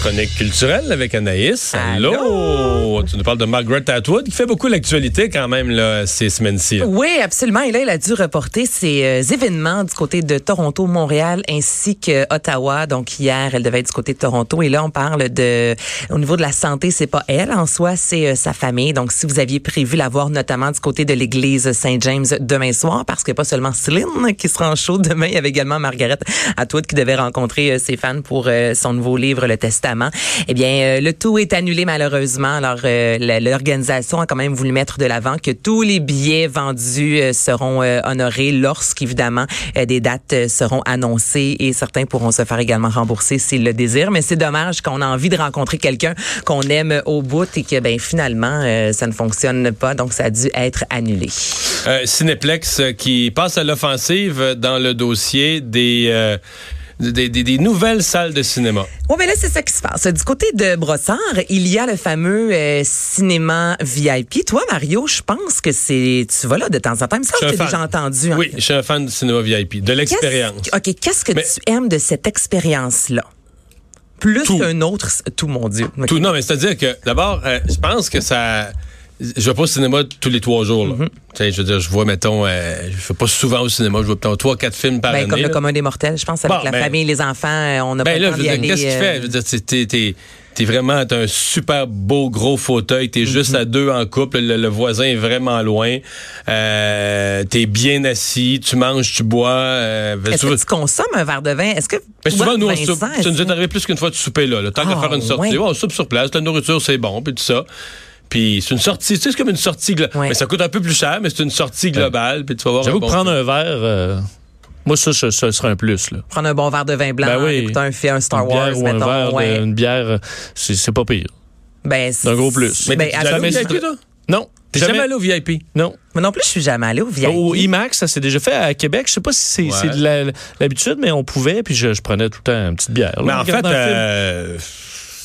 Chronique culturelle avec Anaïs. Allô? Allô? Tu nous parles de Margaret Atwood qui fait beaucoup l'actualité quand même là, ces semaines-ci. Oui, absolument. Et là, il a dû reporter ses euh, événements du côté de Toronto, Montréal ainsi que Ottawa. Donc hier, elle devait être du côté de Toronto. Et là, on parle de, au niveau de la santé, c'est pas elle en soi, c'est euh, sa famille. Donc si vous aviez prévu la voir notamment du côté de l'église Saint James demain soir, parce que pas seulement Céline qui sera en show demain, il y avait également Margaret Atwood qui devait rencontrer euh, ses fans pour son nouveau livre, Le Testament. Eh bien, euh, le tout est annulé malheureusement. Alors, euh, l'organisation a quand même voulu mettre de l'avant que tous les billets vendus euh, seront honorés lorsqu'évidemment des dates seront annoncées et certains pourront se faire également rembourser s'ils le désirent. Mais c'est dommage qu'on a envie de rencontrer quelqu'un qu'on aime au bout et que ben finalement ça ne fonctionne pas. Donc, ça a dû être annulé. Euh, Cinéplex qui passe à l'offensive dans le dossier des, des, des- des nouvelles salles de cinéma. Oui, mais là, c'est ça qui se passe. Du côté de Brossard, il y a le fameux euh, cinéma VIP. Toi, Mario, je pense que c'est... Tu vas là de temps en temps. Il me semble que déjà entendu. hein. Oui, je suis un fan du cinéma VIP, de l'expérience. OK, qu'est-ce que Mais- tu aimes de cette expérience-là? Plus qu'un autre... Tout, mon Dieu. Tout, non, mais c'est-à-dire que, d'abord, euh, je pense que ça... Je vais pas au cinéma tous les trois jours. là. Sais, je veux dire, je vois, mettons, euh, je vais pas souvent au cinéma, je vois peut-être trois, quatre films par Ben, année. comme le commun des mortels, je pense, avec Bon, la ben- famille, les enfants, euh, on n'a pas Ben le là, temps je d'y veux dire, aller. qu'est-ce que tu euh, fais? Je veux dire, t'es- t'es- vraiment, t'as un super beau gros fauteuil, t'es juste à deux en couple, le, le voisin est vraiment loin, euh, t'es bien assis, tu manges, tu bois. Euh, Est-ce que tu consommes un verre de vin? Est-ce que... ben, souvent, nous, on Vincent, soupe. Ça nous est arrivé plus qu'une fois de souper là. Le temps de Ah, faire une sortie, ouais. Ouais, on soupe sur place, la nourriture, c'est bon, puis tout ça. Puis c'est une sortie, tu sais, c'est comme une sortie. glo- Ouais. Mais ça coûte un peu plus cher, mais c'est une sortie globale, puis tu vas voir. J'avoue bon prendre un verre, euh, moi, ça, ça, ça serait un plus. Là. Prendre un bon verre de vin blanc, Ben oui. écouter un film, un Star une Wars, bière ou mettons. un verre, ouais. de- une bière, euh, c'est c'est pas pire. Ben, C'est un gros plus. Mais Ben, t'es à jamais allé jamais- au VIP, toi? Non. T'es jamais allé au VIP? Non. Moi non plus, je suis jamais allée au VIP. Au IMAX, ça s'est déjà fait à Québec. Je sais pas si c'est Ouais. c'est de la- l'habitude, mais on pouvait, puis je, je prenais tout le temps une petite bière. là, Mais en fait,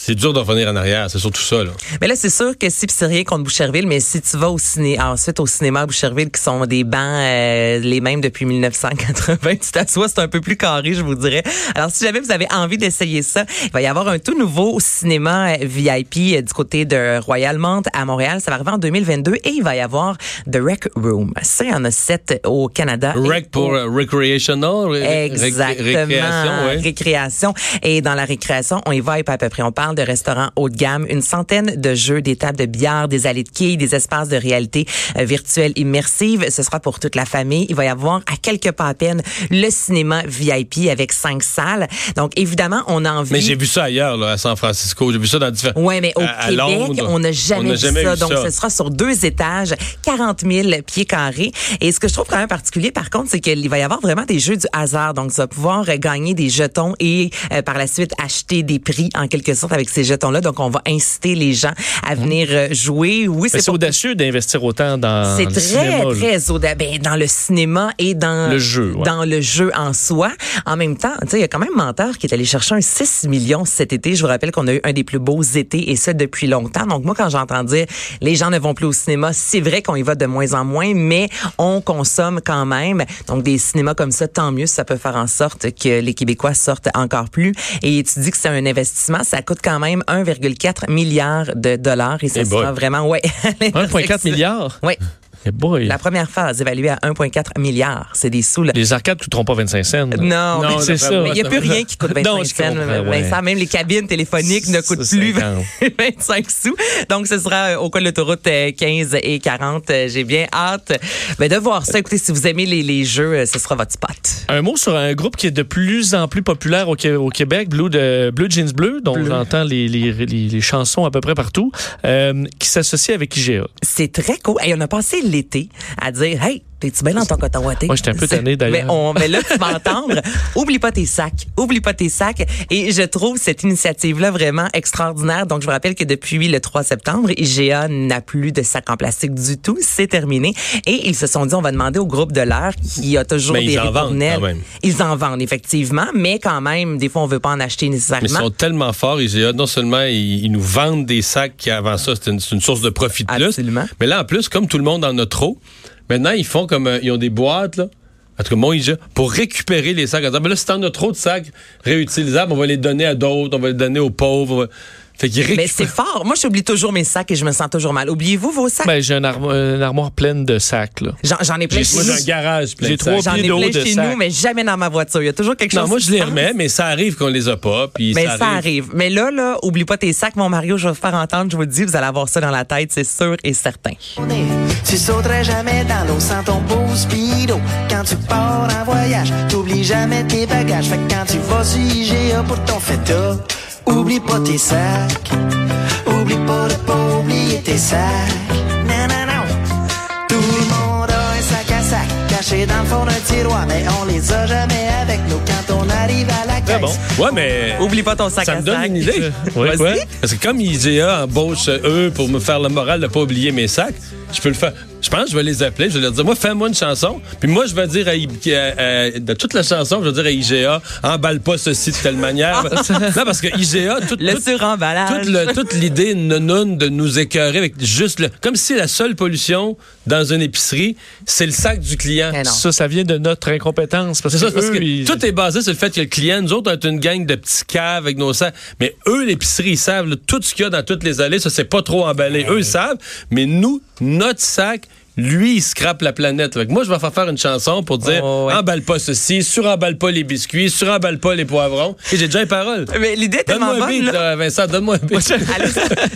c'est dur de revenir en arrière, c'est surtout ça. Là. Mais là, c'est sûr que si, c'est rien contre Boucherville, mais si tu vas au ciné, ensuite au cinéma à Boucherville, qui sont des bancs euh, les mêmes depuis 1980, tu t'assois, c'est un peu plus carré, je vous dirais. Alors, si jamais vous avez envie d'essayer ça, il va y avoir un tout nouveau cinéma euh, VIP euh, du côté de Royalmont à Montréal. Ça va arriver en 2022 et il va y avoir The Rec Room. Ça, il y en a sept au Canada. Rec pour au- recreational, Exactement. récréation, ouais. Récréation. Et dans la récréation, on y va à peu près. On parle de restaurants haut de gamme, une centaine de jeux, des tables de billard, des allées de quilles, des espaces de réalité euh, virtuelle immersive. Ce sera pour toute la famille. Il va y avoir à quelques pas à peine le cinéma VIP avec cinq salles. Donc évidemment, on a envie. Mais j'ai vu ça ailleurs, là, à San Francisco. J'ai vu ça dans différents. Ouais, mais au à- à Québec, Londres, on n'a jamais, vu jamais ça. vu Donc, ça. ce sera sur deux étages, 40 000 pieds carrés. Et ce que je trouve quand même particulier, par contre, c'est qu'il va y avoir vraiment des jeux du hasard. Donc, tu vas pouvoir gagner des jetons et euh, par la suite acheter des prix en quelque sorte avec ces jetons-là. Donc, on va inciter les gens à venir euh, jouer. Oui, c'est c'est pour audacieux d'investir autant dans c'est le très, cinéma. là. très audacieux. Ben, dans le cinéma et dans Le jeu, ouais. dans le jeu en soi. En même temps, tu sais, il y a quand même Menteur qui est allé chercher un 6 millions cet été. Je vous rappelle qu'on a eu un des plus beaux étés et ça depuis longtemps. Donc moi, quand j'entends dire les gens ne vont plus au cinéma, c'est vrai qu'on y va de moins en moins, mais on consomme quand même. Donc des cinémas comme ça, tant mieux, ça peut faire en sorte que les Québécois sortent encore plus. Et tu dis que c'est un investissement, ça coûte quand même 1,4 milliard de dollars et ça Eh sera vraiment ouais. 1,4 milliard. Oui. Eh. La première phase évaluée à 1,4 milliard. C'est des sous. Là. Les arcades coûteront pas 25 cents. là. Non, Non, c'est ça. Il n'y a plus rien qui coûte 25 Non, je cents. ouais. Même les cabines téléphoniques ne coûtent plus 50. 25 sous. Donc, ce sera euh, au cas de l'autoroute euh, 15 et 40. Euh, J'ai bien hâte ben, de voir ça. Écoutez, si vous aimez les, les jeux, euh, ce sera votre spot. Un mot sur un groupe qui est de plus en plus populaire au, Qué- au Québec, Blue, de, Blue Jeans Bleu, dont on entend les, les, les- les chansons à peu près partout, euh, qui s'associe avec IGA. C'est très cool. Et on a passé l'été à dire, hey, T'es-tu bien dans ton coton ouaté? Moi, j'étais un peu tanné, d'ailleurs. Mais, on, mais là, tu vas entendre. Oublie pas tes sacs. Oublie pas tes sacs. Et je trouve cette initiative-là vraiment extraordinaire. Donc, je vous rappelle que depuis le 3 septembre, IGA n'a plus de sacs en plastique du tout. C'est terminé. Et ils se sont dit, on va demander au groupe de l'heure qui a toujours Mais des ils en vendent ritournelles. quand même. Ils en vendent, effectivement. Mais quand même, des fois, on veut pas en acheter Mais nécessairement. ils sont tellement forts, IGA. Non seulement ils, nous vendent des sacs qui, avant ça, c'était une, une source de profit de plus. Absolument. Mais là, en plus, comme tout le monde en a trop, maintenant, ils font comme. euh, ils ont des boîtes, là. En tout cas, mon IGA, pour récupérer les sacs. En disant, ben là, si t'en as trop de sacs réutilisables, on va les donner à d'autres, on va les donner aux pauvres. Fait qu'ils Mais c'est fort. Moi, j'oublie toujours mes sacs et je me sens toujours mal. Oubliez-vous vos sacs? Ben, j'ai une, armo- une armoire pleine de sacs, là. J'en ai plein j'ai- chez Moi, nous. j'ai un garage plein de sacs. J'en ai plein de chez sacs. nous, mais jamais dans ma voiture. Il y a toujours quelque chose Non, moi, je les remets, mais ça arrive qu'on les a pas. Puis Mais ça, ça arrive. arrive. Mais là, là, oublie pas tes sacs, mon Mario, je vais vous faire entendre, je vous le dis, vous allez avoir ça dans la tête, c'est sûr et certain. Tu sauterais jamais dans l'eau sans ton beau speedo. Quand tu pars en voyage, t'oublies jamais tes bagages. Fait que quand tu vas sur IGA pour ton feta, oublie pas tes sacs. Oublie pas de pas oublier tes sacs. Non, non, non. Tout le monde a un sac à sac caché dans le fond d'un tiroir, mais on les a jamais avec nous quand on arrive à la Très caisse. bon. Ouais, mais. Oublie pas ton sac Ça à me donne sac. une idée. Ouais, quoi? Parce que comme IGA embauche euh, eux pour me faire le moral de pas oublier mes sacs, je peux le faire. Je pense que je vais les appeler, je vais leur dire, moi, fais-moi une chanson. Puis moi, je vais dire à, I- à- à- de toute la chanson, je vais dire à IGA, emballe pas ceci de telle manière. non, parce que IGA, tout, Le tout- suremballage. toute, le- toute l'idée nounoune de nous écœurer avec juste le. Comme si la seule pollution dans une épicerie, c'est le sac du client. Eh non. Ça, ça vient de notre incompétence. Parce que, ça, parce eux, que ils- tout est basé sur le fait que le client, nous autres, on est une gang de petits caves avec nos sacs. Mais eux, l'épicerie, ils savent là, tout ce qu'il y a dans toutes les allées, ça, c'est pas trop emballé. Eux, ils savent. Mais nous, notre sac, lui, il scrape la planète. Fait que moi, je vais faire faire une chanson pour dire Oh, ouais. emballe pas ceci, suremballe pas les biscuits, suremballe pas les poivrons. Et j'ai déjà les paroles. Mais l'idée tellement Donne-moi un beat, là. Vincent, donne-moi un beat.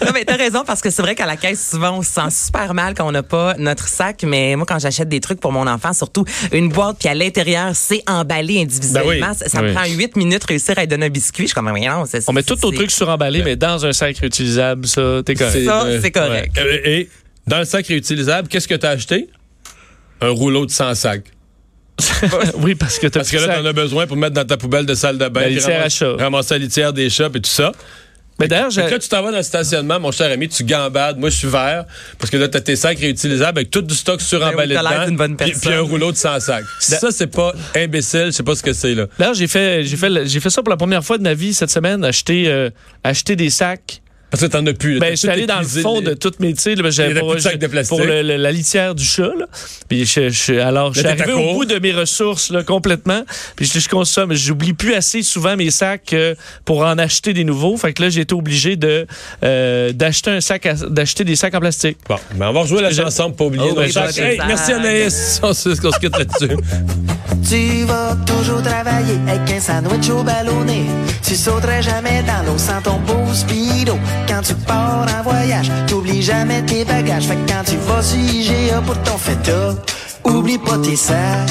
Non, mais t'as raison parce que c'est vrai qu'à la caisse, souvent, on se sent super mal quand on n'a pas notre sac. Mais moi, quand j'achète des trucs pour mon enfant, surtout une boîte, puis à l'intérieur, c'est emballé individuellement. Ben oui. Ça, ça me Oui. prend huit minutes réussir à lui donner un biscuit. Je suis comme, mais non, c'est On met tout au truc suremballé, mais dans un sac réutilisable, ça, t'es correct. Ça, euh, c'est correct. ouais. Et, et dans le sac réutilisable, qu'est-ce que t'as acheté? Un rouleau de 100 sacs. oui, parce que t'as Parce que là, t'en as besoin pour mettre dans ta poubelle de salle de bain. La litière à chat. Ramasser la litière des chats et tout ça. Mais d'ailleurs, là, tu t'en vas dans le stationnement, mon cher ami, tu gambades. Moi, je suis vert. Parce que là, t'as tes sacs réutilisables avec tout du stock suremballé Ben oui, t'as l'air dedans. puis-. Puis un rouleau de 100 sacs. Ça, c'est pas imbécile. Je sais pas ce que c'est, là. D'ailleurs, j'ai fait, j'ai fait, j'ai fait ça pour la première fois de ma vie cette semaine, acheter, euh, acheter des sacs. Parce que t'en as plus. là. Ben, je suis allé dans le fond de toutes mes, tu sais, là, ben, pour, de pour le- le- la litière du chat, là. Puis je, je- alors, je suis arrivé au bout de mes ressources, là, complètement. Puis je, je consomme, j'oublie plus assez souvent mes sacs euh, pour en acheter des nouveaux. Fait que là, j'ai été obligé de, euh, d'acheter un sac, à- d'acheter des sacs en plastique. Bon, mais on va rejouer la chanson pour pas oublier Oh, nos sacs. bon, Hey, merci Anaïs. On se quitte là-dessus. Tu vas toujours travailler avec un sandwich au ballonné. Tu sauterais jamais dans l'eau sans ton beau speedo. Quand tu pars en voyage, t'oublies jamais tes bagages. Fait quand tu vas sur IGA pour ton feta, oublie pas tes sacs.